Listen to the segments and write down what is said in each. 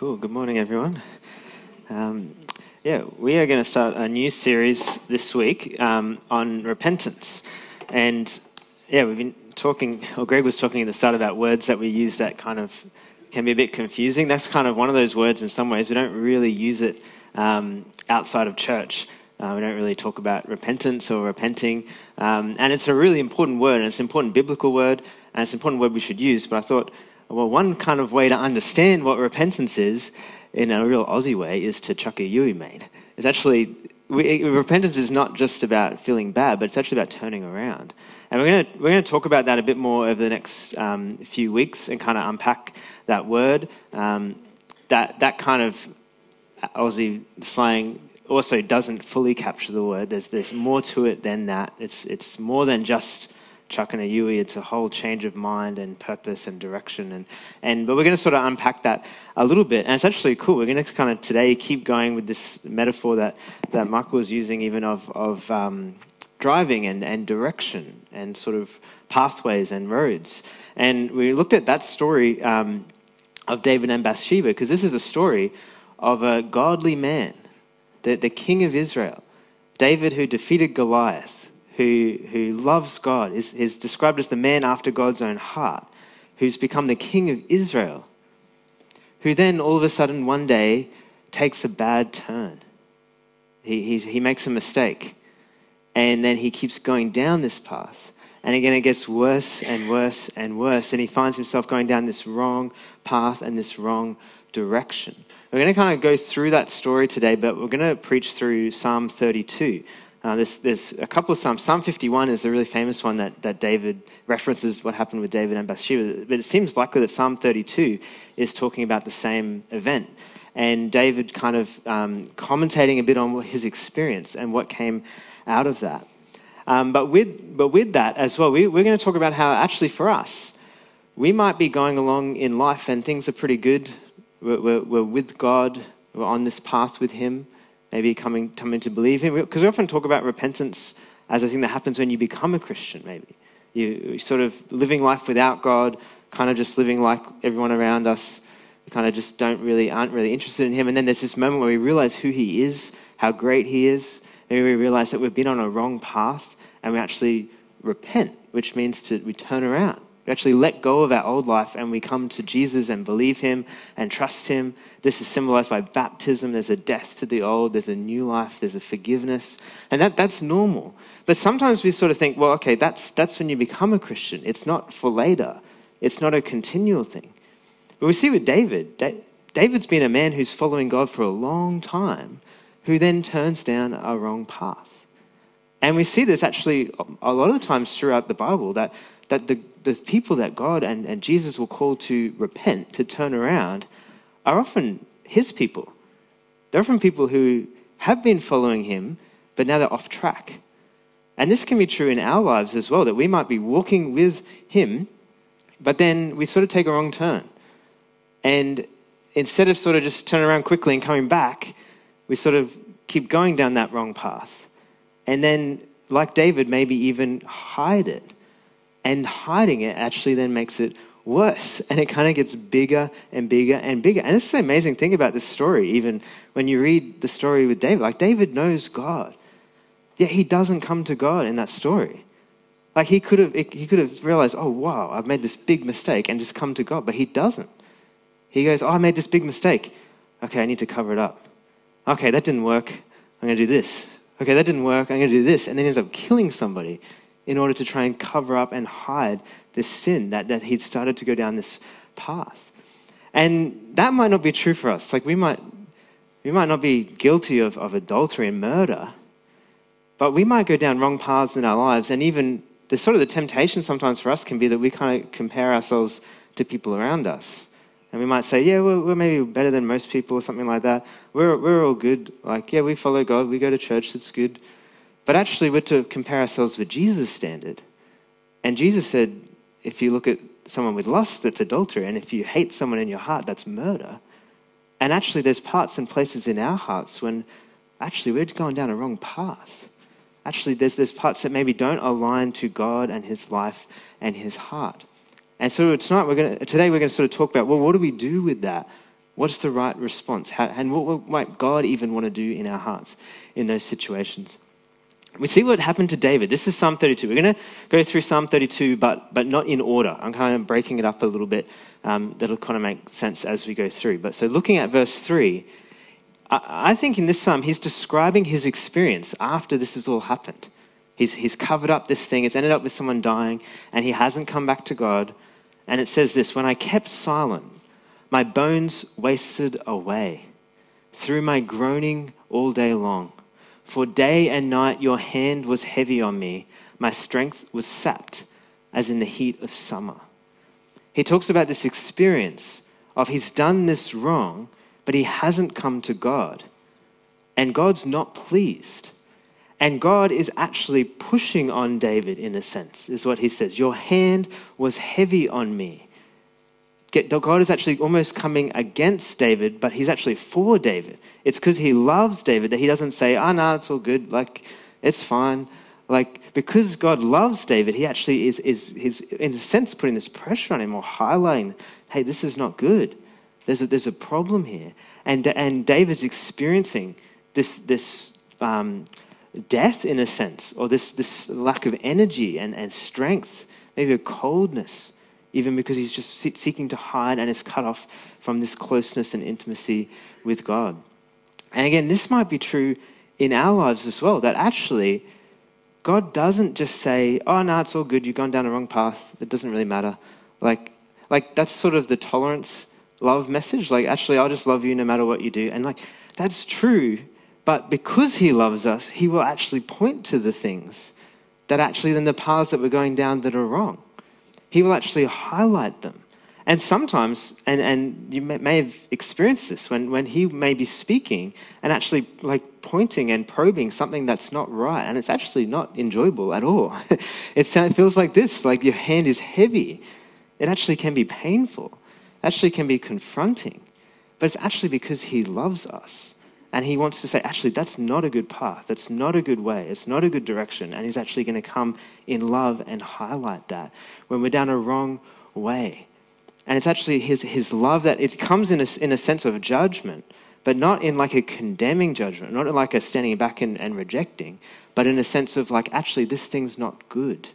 Cool. Good morning, everyone. Um, yeah, we are going to start a new series this week um, on repentance. And yeah, we've been talking, or Greg was talking at the start about words that we use that kind of can be a bit confusing. That's kind of one of those words in some ways. We don't really use it um, outside of church. Uh, we don't really talk about repentance or repenting. Um, and it's a really important word, and it's an important biblical word, and it's an important word we should use. But I thought, well, one kind of way to understand what repentance is in a real Aussie way is to chuck a yui, mate. It's actually, we, repentance is not just about feeling bad, but it's actually about turning around. And we're going to we're to talk about that a bit more over the next um, few weeks and kind of unpack that word. Um, that, that kind of Aussie slang also doesn't fully capture the word. There's, there's more to it than that. It's, it's more than just chucking a Yui. It's a whole change of mind and purpose and direction. And, and, but we're going to sort of unpack that a little bit. And it's actually cool. We're going to kind of today keep going with this metaphor that, that Michael was using, even of, of um, driving and, and direction and sort of pathways and roads. And we looked at that story um, of David and Bathsheba because this is a story of a godly man, the, the king of Israel, David who defeated Goliath, who, who loves God, is, is described as the man after God's own heart, who's become the king of Israel, who then all of a sudden one day takes a bad turn. He, he, he makes a mistake and then he keeps going down this path. And again, it gets worse and worse and worse. And he finds himself going down this wrong path and this wrong direction. We're going to kind of go through that story today, but we're going to preach through Psalm 32. Uh, there's, there's, a couple of Psalms. Psalm 51 is the really famous one that, that David references what happened with David and Bathsheba. But it seems likely that Psalm 32 is talking about the same event. And David kind of um, commentating a bit on his experience and what came out of that. Um, but, with, but with that as well, we, we're going to talk about how actually for us, we might be going along in life and things are pretty good. We're, we're, we're with God, we're on this path with Him, maybe coming, coming to believe Him. Because we often talk about repentance as a thing that happens when you become a Christian, maybe. You, sort of living life without God, kind of just living like everyone around us. We kind of just don't really, aren't really interested in Him. And then there's this moment where we realize who He is, how great He is, maybe we realize that we've been on a wrong path and we actually repent, which means to we turn around. We actually let go of our old life and we come to Jesus and believe him and trust him. This is symbolized by baptism. There's a death to the old, there's a new life, there's a forgiveness. And that, that's normal. But sometimes we sort of think, well, okay, that's, that's when you become a Christian. It's not for later, it's not a continual thing. But we see with David, David's been a man who's following God for a long time who then turns down a wrong path. And we see this actually a lot of the times throughout the Bible that, that the, the people that God and, and Jesus will call to repent, to turn around, are often his people. They're often people who have been following him, but now they're off track. And this can be true in our lives as well, that we might be walking with him, but then we sort of take a wrong turn. And instead of sort of just turning around quickly and coming back, we sort of keep going down that wrong path. And then, like David, maybe even hide it. And hiding it actually then makes it worse. And it kind of gets bigger and bigger and bigger. And this is the amazing thing about this story, even when you read the story with David. Like, David knows God, yet he doesn't come to God in that story. Like, he could have, he could have realized, oh, wow, I've made this big mistake and just come to God, but he doesn't. He goes, oh, I made this big mistake. Okay, I need to cover it up. Okay, that didn't work. I'm going to do this. Okay, that didn't work. I'm going to do this. And then he ends up killing somebody in order to try and cover up and hide this sin that, that he'd started to go down this path. And that might not be true for us. Like we might, we might not be guilty of, of adultery and murder, but we might go down wrong paths in our lives. And even the sort of the temptation sometimes for us can be that we kind of compare ourselves to people around us. And we might say, yeah, we're, we're, maybe better than most people or something like that. We're, we're all good. Like, yeah, we follow God. We go to church. It's good. But actually, we're to compare ourselves with Jesus' standard. And Jesus said, if you look at someone with lust, that's adultery. And if you hate someone in your heart, that's murder. And actually, there's parts and places in our hearts when actually we're going down a wrong path. Actually, there's, there's parts that maybe don't align to God and His life and His heart. And so tonight we're to, today we're going to sort of talk about, well, what do we do with that? What's the right response? How, and what, what might God even want to do in our hearts in those situations? We see what happened to David. This is Psalm 32. We're going to go through Psalm 32, but, but not in order. I'm kind of breaking it up a little bit. Um, that'll kind of make sense as we go through. But so looking at verse 3, I, I think in this psalm, he's describing his experience after this has all happened. He's, he's covered up this thing, it's ended up with someone dying, and he hasn't come back to God. And it says this When I kept silent, my bones wasted away through my groaning all day long. For day and night your hand was heavy on me, my strength was sapped as in the heat of summer. He talks about this experience of he's done this wrong, but he hasn't come to God. And God's not pleased. And God is actually pushing on David in a sense, is what he says. Your hand was heavy on me. God is actually almost coming against David, but he's actually for David. It's because he loves David that he doesn't say, oh, no, it's all good. Like, it's fine. Like, because God loves David, he actually is, is, is, in a sense, putting this pressure on him or highlighting, hey, this is not good. There's a, there's a problem here. And, and David's experiencing this, this um, death, in a sense, or this, this lack of energy and, and strength, maybe a coldness even because he's just seeking to hide and is cut off from this closeness and intimacy with God. And again, this might be true in our lives as well, that actually God doesn't just say, oh, no, it's all good, you've gone down the wrong path, it doesn't really matter. Like, like that's sort of the tolerance love message. Like, actually, I'll just love you no matter what you do. And like, that's true, but because he loves us, he will actually point to the things that actually then the paths that we're going down that are wrong. He will actually highlight them. And sometimes, and, and you may, may, have experienced this, when, when he may be speaking and actually like pointing and probing something that's not right, and it's actually not enjoyable at all. it feels like this, like your hand is heavy. It actually can be painful, it actually can be confronting. But it's actually because he loves us. And he wants to say, actually, that's not a good path. That's not a good way. It's not a good direction. And he's actually going to come in love and highlight that when we're down a wrong way. And it's actually his, his love that it comes in a, in a sense of judgment, but not in like a condemning judgment, not in like a standing back and, and rejecting, but in a sense of like, actually, this thing's not good.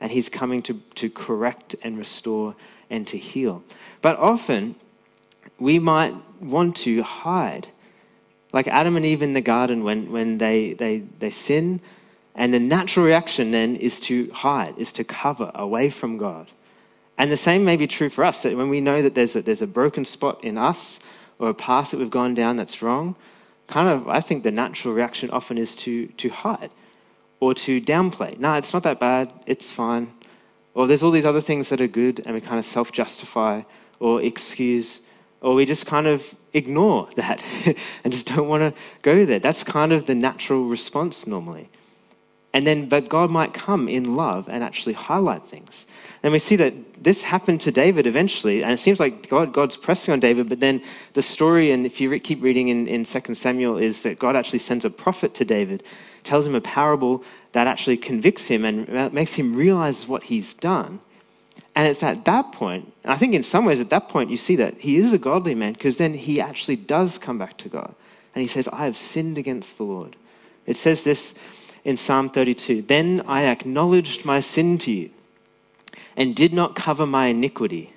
And he's coming to, to correct and restore and to heal. But often, we might want to hide like Adam and Eve in the garden when, when they, they, they sin, and the natural reaction then is to hide, is to cover away from God. And the same may be true for us that when we know that there's a, there's a broken spot in us or a path that we've gone down that's wrong, kind of, I think the natural reaction often is to, to hide or to downplay. No, it's not that bad, it's fine. Or there's all these other things that are good, and we kind of self justify or excuse or we just kind of ignore that and just don't want to go there. That's kind of the natural response normally. And then, but God might come in love and actually highlight things. And we see that this happened to David eventually, and it seems like God, God's pressing on David, but then the story, and if you re- keep reading in, in 2 Samuel, is that God actually sends a prophet to David, tells him a parable that actually convicts him and makes him realize what he's done. And it's at that point, I think in some ways at that point you see that he is a godly man because then he actually does come back to God. And he says, I have sinned against the Lord. It says this in Psalm 32 Then I acknowledged my sin to you and did not cover my iniquity.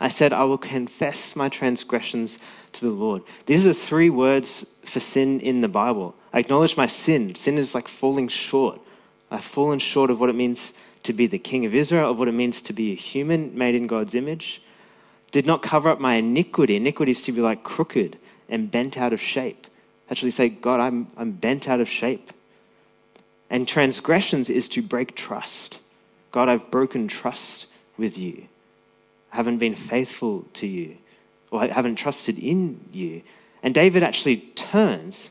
I said, I will confess my transgressions to the Lord. These are three words for sin in the Bible. I acknowledge my sin. Sin is like falling short. I've fallen short of what it means to be the king of Israel, of what it means to be a human made in God's image. Did not cover up my iniquity. Iniquity is to be like crooked and bent out of shape. Actually, say, God, I'm, I'm bent out of shape. And transgressions is to break trust. God, I've broken trust with you. I haven't been faithful to you, or I haven't trusted in you. And David actually turns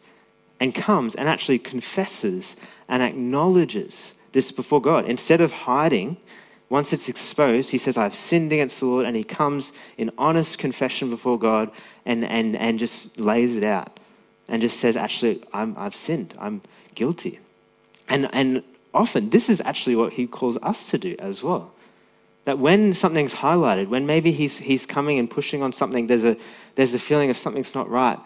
and comes and actually confesses and acknowledges this before God. Instead of hiding, once it's exposed, he says, I've sinned against the Lord, and he comes in honest confession before God and, and, and just lays it out and just says, Actually, I'm, I've sinned, I'm guilty. And, and often, this is actually what he calls us to do as well. That when something's highlighted, when maybe he's, he's coming and pushing on something, there's a, there's a feeling of something's not right.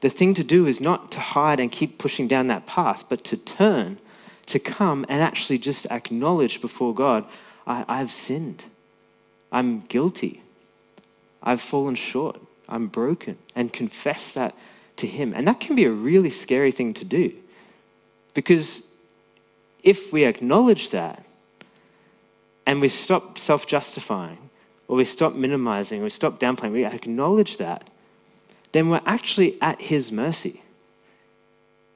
The thing to do is not to hide and keep pushing down that path, but to turn, to come and actually just acknowledge before God, I, I've sinned. I'm guilty. I've fallen short. I'm broken. And confess that to Him. And that can be a really scary thing to do. Because if we acknowledge that and we stop self justifying, or we stop minimizing, or we stop downplaying, we acknowledge that, then we're actually at His mercy.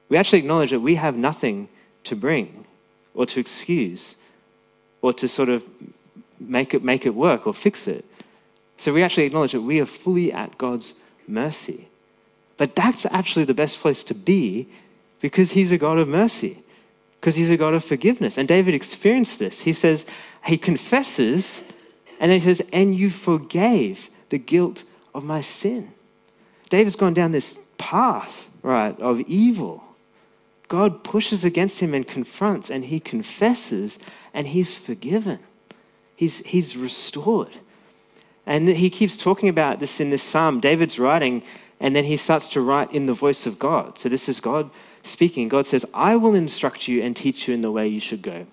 We actually acknowledge that we have nothing to bring or to excuse or to sort of make it, make it work or fix it. So we actually acknowledge that we are fully at God's mercy. But that's actually the best place to be because He's a God of mercy, because He's a God of forgiveness. And David experienced this. He says, He confesses, and then he says, And you forgave the guilt of my sin. David's gone down this path, right, of evil. God pushes against him and confronts, and he confesses, and he's forgiven. He's, he's restored. And he keeps talking about this in this psalm. David's writing, and then he starts to write in the voice of God. So this is God speaking. God says, I will instruct you and teach you in the way you should go.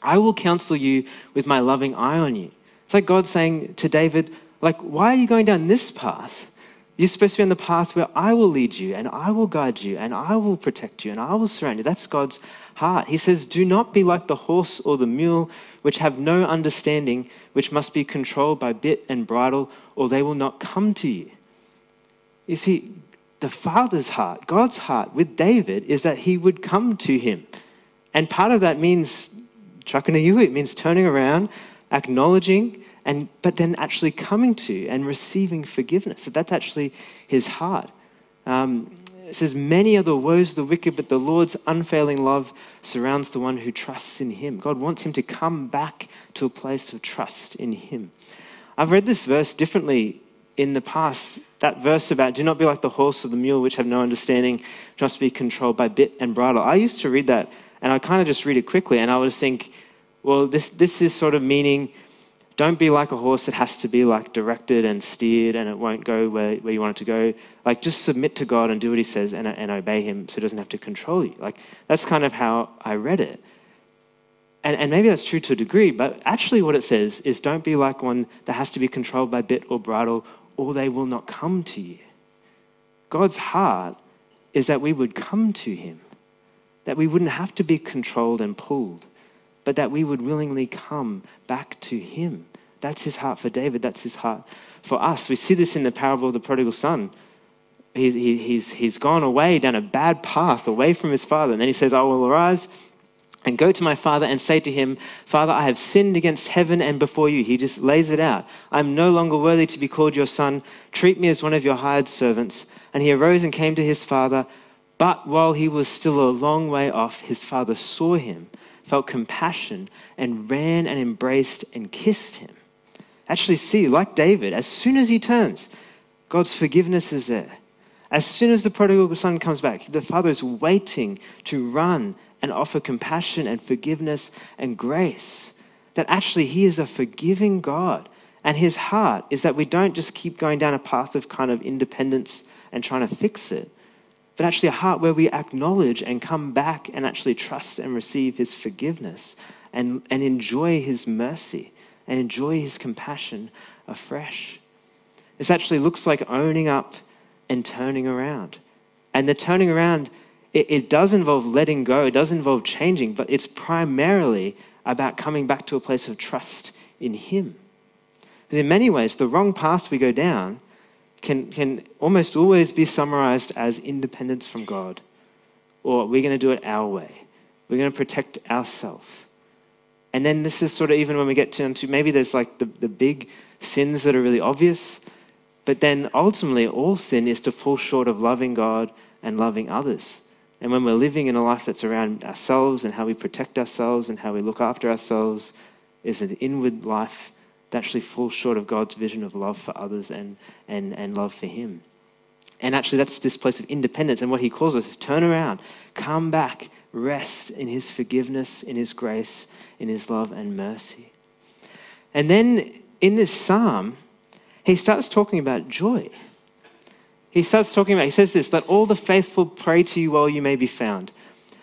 I will counsel you with my loving eye on you. It's like God saying to David, like, why are you going down this path? You're supposed to be on the path where I will lead you and I will guide you and I will protect you and I will surround you. That's God's heart. He says, Do not be like the horse or the mule, which have no understanding, which must be controlled by bit and bridle, or they will not come to you. You see, the Father's heart, God's heart with David, is that he would come to him. And part of that means you, it means turning around, acknowledging and but then actually coming to and receiving forgiveness. So that's actually his heart. Um, it says, Many are the woes of the wicked, but the Lord's unfailing love surrounds the one who trusts in him. God wants him to come back to a place of trust in him. I've read this verse differently in the past. That verse about do not be like the horse or the mule, which have no understanding, just be controlled by bit and bridle. I used to read that and I kind of just read it quickly and I would think, well, this, this is sort of meaning don't be like a horse that has to be like directed and steered and it won't go where, where you want it to go. Like just submit to God and do what he says and, and obey him so he doesn't have to control you. Like that's kind of how I read it. And, and maybe that's true to a degree, but actually what it says is don't be like one that has to be controlled by bit or bridle or they will not come to you. God's heart is that we would come to him, that we wouldn't have to be controlled and pulled but that we would willingly come back to him. That's his heart for David. That's his heart for us. We see this in the parable of the prodigal son. He, he, he's, he's gone away down a bad path, away from his father. And then he says, I will arise and go to my father and say to him, Father, I have sinned against heaven and before you. He just lays it out. I'm no longer worthy to be called your son. Treat me as one of your hired servants. And he arose and came to his father. But while he was still a long way off, his father saw him felt compassion and ran and embraced and kissed him. Actually, see, like David, as soon as he turns, God's forgiveness is there. As soon as the prodigal son comes back, the father is waiting to run and offer compassion and forgiveness and grace. That actually he is a forgiving God. And his heart is that we don't just keep going down a path of kind of independence and trying to fix it, but actually a heart where we acknowledge and come back and actually trust and receive his forgiveness and, and enjoy his mercy and enjoy his compassion afresh. This actually looks like owning up and turning around. And the turning around, it, it does involve letting go, it does involve changing, but it's primarily about coming back to a place of trust in him. Because in many ways, the wrong path we go down can, can almost always be summarized as independence from God, or we're going to do it our way. We're going to protect ourselves. And then this is sort of even when we get to maybe there's like the, the big sins that are really obvious, but then ultimately all sin is to fall short of loving God and loving others. And when we're living in a life that's around ourselves and how we protect ourselves and how we look after ourselves, is an inward life that actually falls short of God's vision of love for others and, and, and love for Him. And actually, that's this place of independence. And what He calls us is turn around, come back, rest in His forgiveness, in His grace, in His love and mercy. And then in this psalm, he starts talking about joy. He starts talking about, he says this, let all the faithful pray to you while you may be found.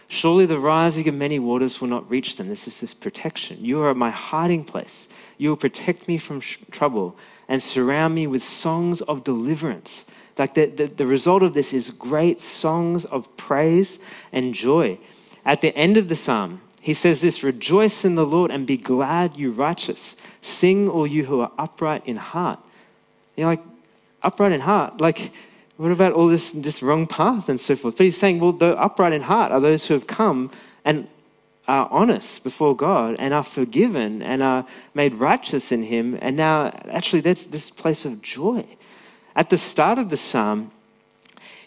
Surely the rising of many waters will not reach them. This is this protection. You are my hiding place. You will protect me from sh- trouble and surround me with songs of deliverance. Like the, the, the result of this is great songs of praise and joy. At the end of the psalm, he says this Rejoice in the Lord and be glad, you righteous. Sing, all you who are upright in heart. You're like, upright in heart? Like, what about all this, this wrong path and so forth? But he's saying, well, the upright in heart are those who have come and are honest before God and are forgiven and are made righteous in Him. And now, actually, that's this place of joy. At the start of the psalm,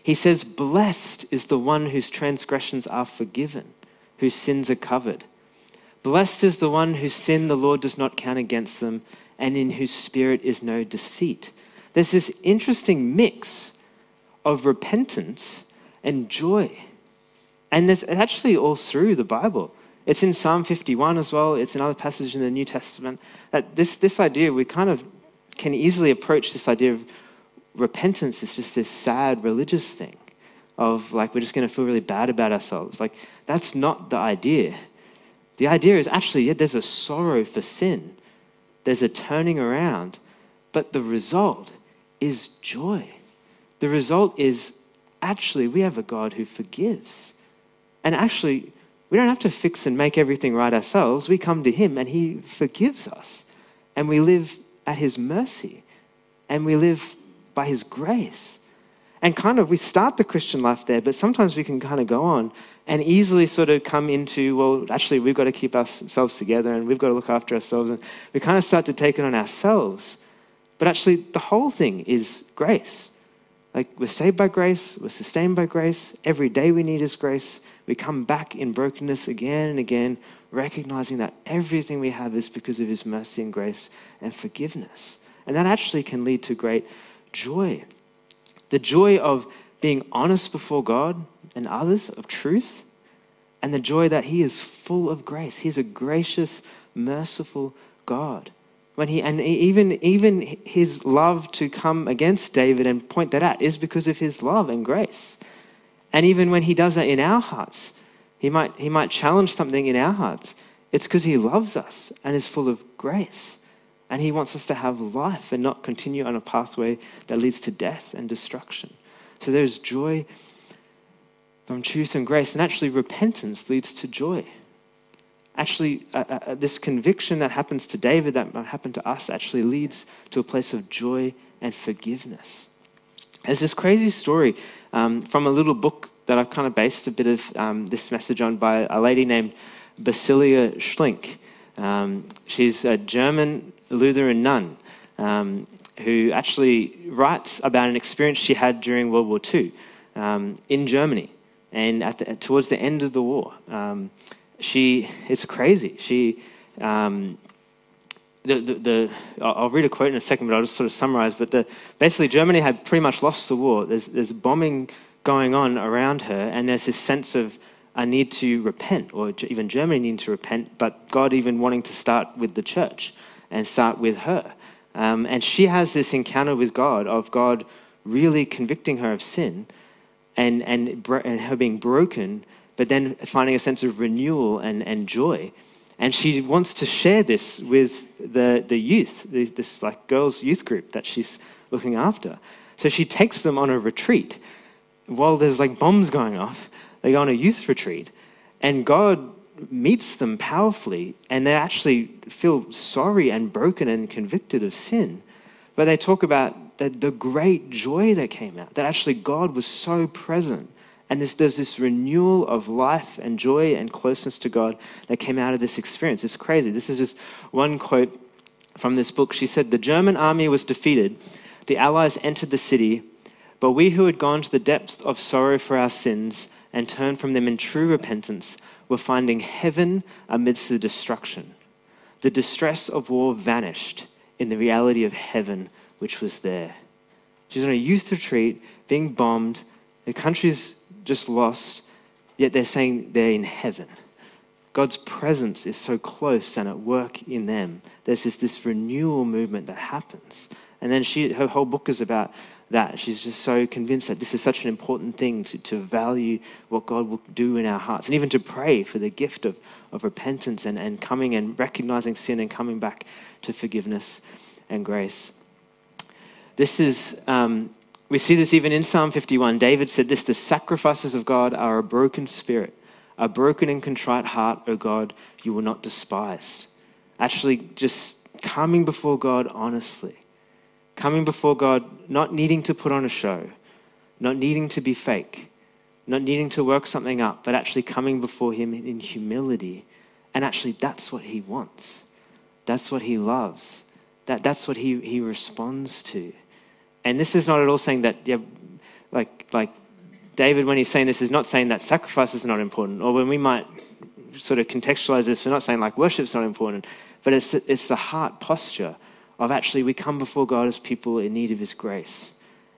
he says, Blessed is the one whose transgressions are forgiven, whose sins are covered. Blessed is the one whose sin the Lord does not count against them, and in whose spirit is no deceit. There's this interesting mix of repentance and joy. And there's actually all through the Bible. It's in Psalm 51 as well. It's another passage in the New Testament. That this, this idea, we kind of can easily approach this idea of repentance is just this sad religious thing of like we're just going to feel really bad about ourselves. Like that's not the idea. The idea is actually, yeah, there's a sorrow for sin, there's a turning around, but the result is joy. The result is actually we have a God who forgives. And actually, we don't have to fix and make everything right ourselves. We come to Him and He forgives us. And we live at His mercy. And we live by His grace. And kind of, we start the Christian life there, but sometimes we can kind of go on and easily sort of come into, well, actually, we've got to keep ourselves together and we've got to look after ourselves. And we kind of start to take it on ourselves. But actually, the whole thing is grace. Like, we're saved by grace, we're sustained by grace. Every day we need His grace. We come back in brokenness again and again, recognizing that everything we have is because of His mercy and grace and forgiveness. And that actually can lead to great joy. The joy of being honest before God and others, of truth, and the joy that He is full of grace. He's a gracious, merciful God. When he, and even, even his love to come against David and point that out is because of his love and grace. And even when he does that in our hearts, he might, he might challenge something in our hearts. It's because he loves us and is full of grace. And he wants us to have life and not continue on a pathway that leads to death and destruction. So there's joy from truth and grace. And actually, repentance leads to joy actually, uh, uh, uh, this conviction that happens to David, that might happen to us, actually leads to a place of joy and forgiveness. There's this crazy story um, from a little book that I've kind of based a bit of um, this message on by a lady named Basilea Schlink. Um, she's a German Lutheran nun um, who actually writes about an experience she had during World War II um, in Germany and the, towards the end of the war. Um, she, it's crazy. She, um, the, the, the, I'll read a quote in a second, but I'll just sort of summarize. But the, basically, Germany had pretty much lost the war. There's, there's bombing going on around her, and there's this sense of a need to repent, or even Germany needing to repent, but God even wanting to start with the church and start with her. Um, and she has this encounter with God of God really convicting her of sin and, and, and her being broken but then finding a sense of renewal and, and joy. And she wants to share this with the, the youth, this like girls' youth group that she's looking after. So she takes them on a retreat. While there's like bombs going off, they go on a youth retreat. And God meets them powerfully, and they actually feel sorry and broken and convicted of sin. But they talk about the, the great joy that came out, that actually God was so present and this, there's this renewal of life and joy and closeness to God that came out of this experience. It's crazy. This is just one quote from this book. She said, The German army was defeated. The Allies entered the city, but we who had gone to the depths of sorrow for our sins and turned from them in true repentance were finding heaven amidst the destruction. The distress of war vanished in the reality of heaven which was there. She's on a youth retreat, being bombed. The country's just lost, yet they're saying they're in heaven. God's presence is so close and at work in them. There's this, this renewal movement that happens. And then she, her whole book is about that. She's just so convinced that this is such an important thing to, to value what God will do in our hearts and even to pray for the gift of, of repentance and, and coming and recognizing sin and coming back to forgiveness and grace. This is, um, we see this even in Psalm 51. David said this The sacrifices of God are a broken spirit, a broken and contrite heart, O God, you will not despise. Actually, just coming before God honestly Coming before God, not needing to put on a show, not needing to be fake, not needing to work something up, but actually coming before Him in humility. And actually, that's what He wants. That's what He loves. That, that's what he, he responds to. And this is not at all saying that, yeah, like, like David, when he's saying this, is not saying that sacrifice is not important, or when we might sort of contextualize this, we're not saying like worship's not important, but it's, it's the heart posture of actually we come before God as people in need of His grace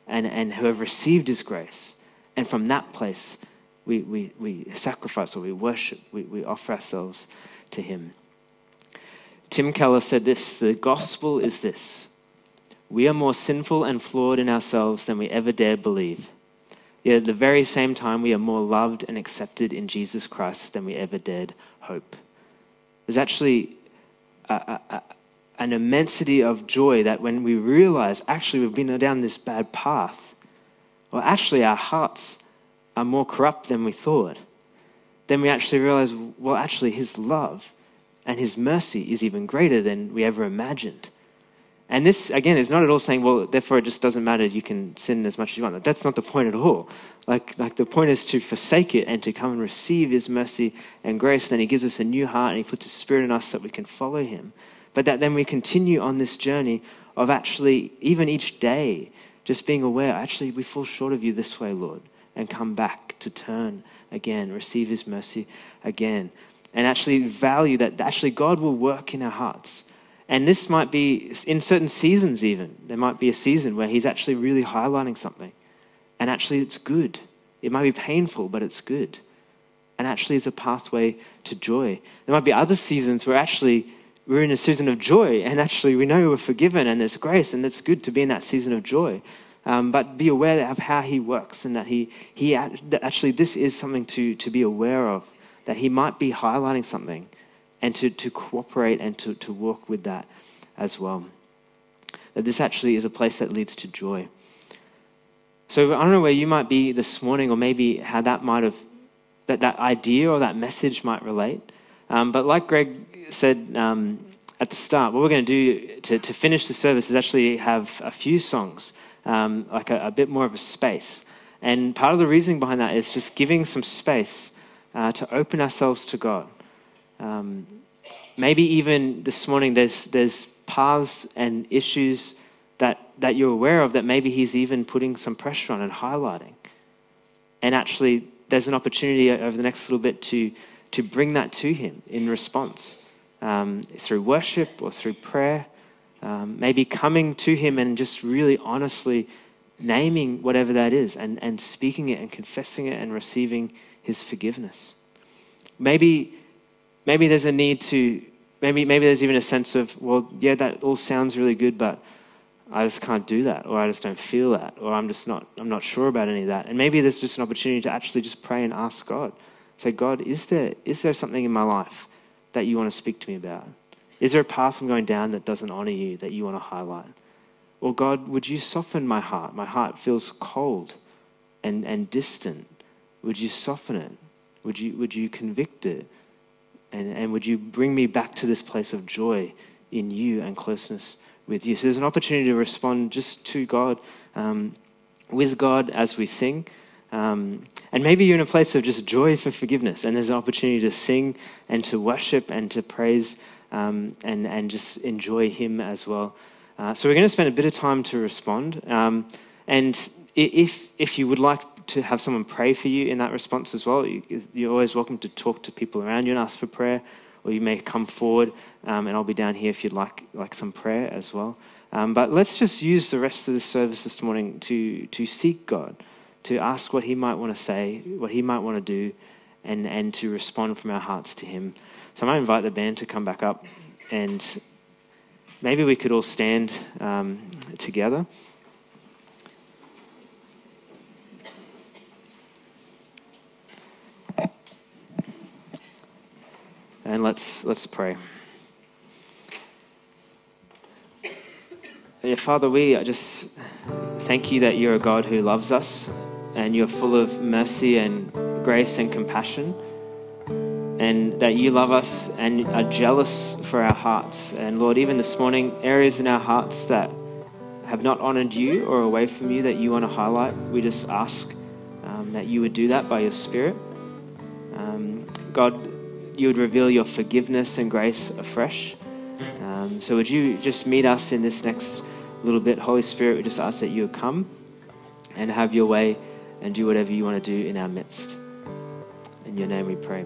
and, and who have received His grace. And from that place, we, we, we sacrifice or we worship, we, we offer ourselves to Him. Tim Keller said this the gospel is this we are more sinful and flawed in ourselves than we ever dare believe. Yet at the very same time, we are more loved and accepted in Jesus Christ than we ever dared hope. There's actually a, a, an immensity of joy that when we realize actually we've been down this bad path, or actually our hearts are more corrupt than we thought, then we actually realize, well, actually, His love and His mercy is even greater than we ever imagined. And this, again, is not at all saying, well, therefore it just doesn't matter, you can sin as much as you want. That's not the point at all. Like, like the point is to forsake it and to come and receive His mercy and grace. Then He gives us a new heart and He puts His Spirit in us that we can follow Him but that then we continue on this journey of actually, even each day, just being aware actually, we fall short of you this way, Lord, and come back to turn again, receive His mercy again, and actually value that actually God will work in our hearts. And this might be in certain seasons, even. There might be a season where He's actually really highlighting something. And actually, it's good. It might be painful, but it's good. And actually, it's a pathway to joy. There might be other seasons where actually we're in a season of joy, and actually we know we're forgiven and there's grace, and it's good to be in that season of joy. Um, but be aware of how he works and that he, he actually, this is something to, to be aware of, that he might be highlighting something and to, to cooperate and to, to work with that as well. That this actually is a place that leads to joy. So I don't know where you might be this morning, or maybe how that might have, that, that idea or that message might relate. Um, but like Greg said um, at the start, what we're going to do to, finish the service is actually have a few songs, um, like a, a, bit more of a space. And part of the reasoning behind that is just giving some space uh, to open ourselves to God. Um, maybe even this morning there's, there's paths and issues that, that you're aware of that maybe He's even putting some pressure on and highlighting. And actually, there's an opportunity over the next little bit to, to bring that to Him in response um, through worship or through prayer, um, maybe coming to Him and just really honestly naming whatever that is and, and speaking it and confessing it and receiving His forgiveness. Maybe, maybe there's a need to, maybe, maybe there's even a sense of, well, yeah, that all sounds really good, but I just can't do that, or I just don't feel that, or I'm just not, I'm not sure about any of that. And maybe there's just an opportunity to actually just pray and ask God. Say, God, is there, is there something in my life that you want to speak to me about? Is there a path I'm going down that doesn't honor you that you want to highlight? Or God, would you soften my heart? My heart feels cold and, and distant. Would you soften it? Would you, would you convict it? And, and would you bring me back to this place of joy in you and closeness with you? So there's an opportunity to respond just to God, um, with God as we sing. Um, and maybe you're in a place of just joy for forgiveness, and there's an opportunity to sing and to worship and to praise um, and, and just enjoy Him as well. Uh, so we're going to spend a bit of time to respond. Um, and if, if you would like to have someone pray for you in that response as well, you, are always welcome to talk to people around you and ask for prayer, or you may come forward, um, and I'll be down here if you'd like, like some prayer as well. Um, but let's just use the rest of the service this morning to, to seek God to ask what he might want to say, what he might want to do, and, and to respond from our hearts to Him. So I might invite the band to come back up and maybe we could all stand um, together. And let's, let's pray. Yeah, Father, we just thank you that you're a God who loves us and you're full of mercy and grace and compassion, and that you love us and are jealous for our hearts. And Lord, even this morning, areas in our hearts that have not honored you or away from you that you want to highlight, we just ask um, that you would do that by your Spirit. Um, God, you would reveal your forgiveness and grace afresh. Um, so, would you just meet us in this next little bit? Holy Spirit, we just ask that you would come and have your way and do whatever you want to do in our midst. In your name we pray.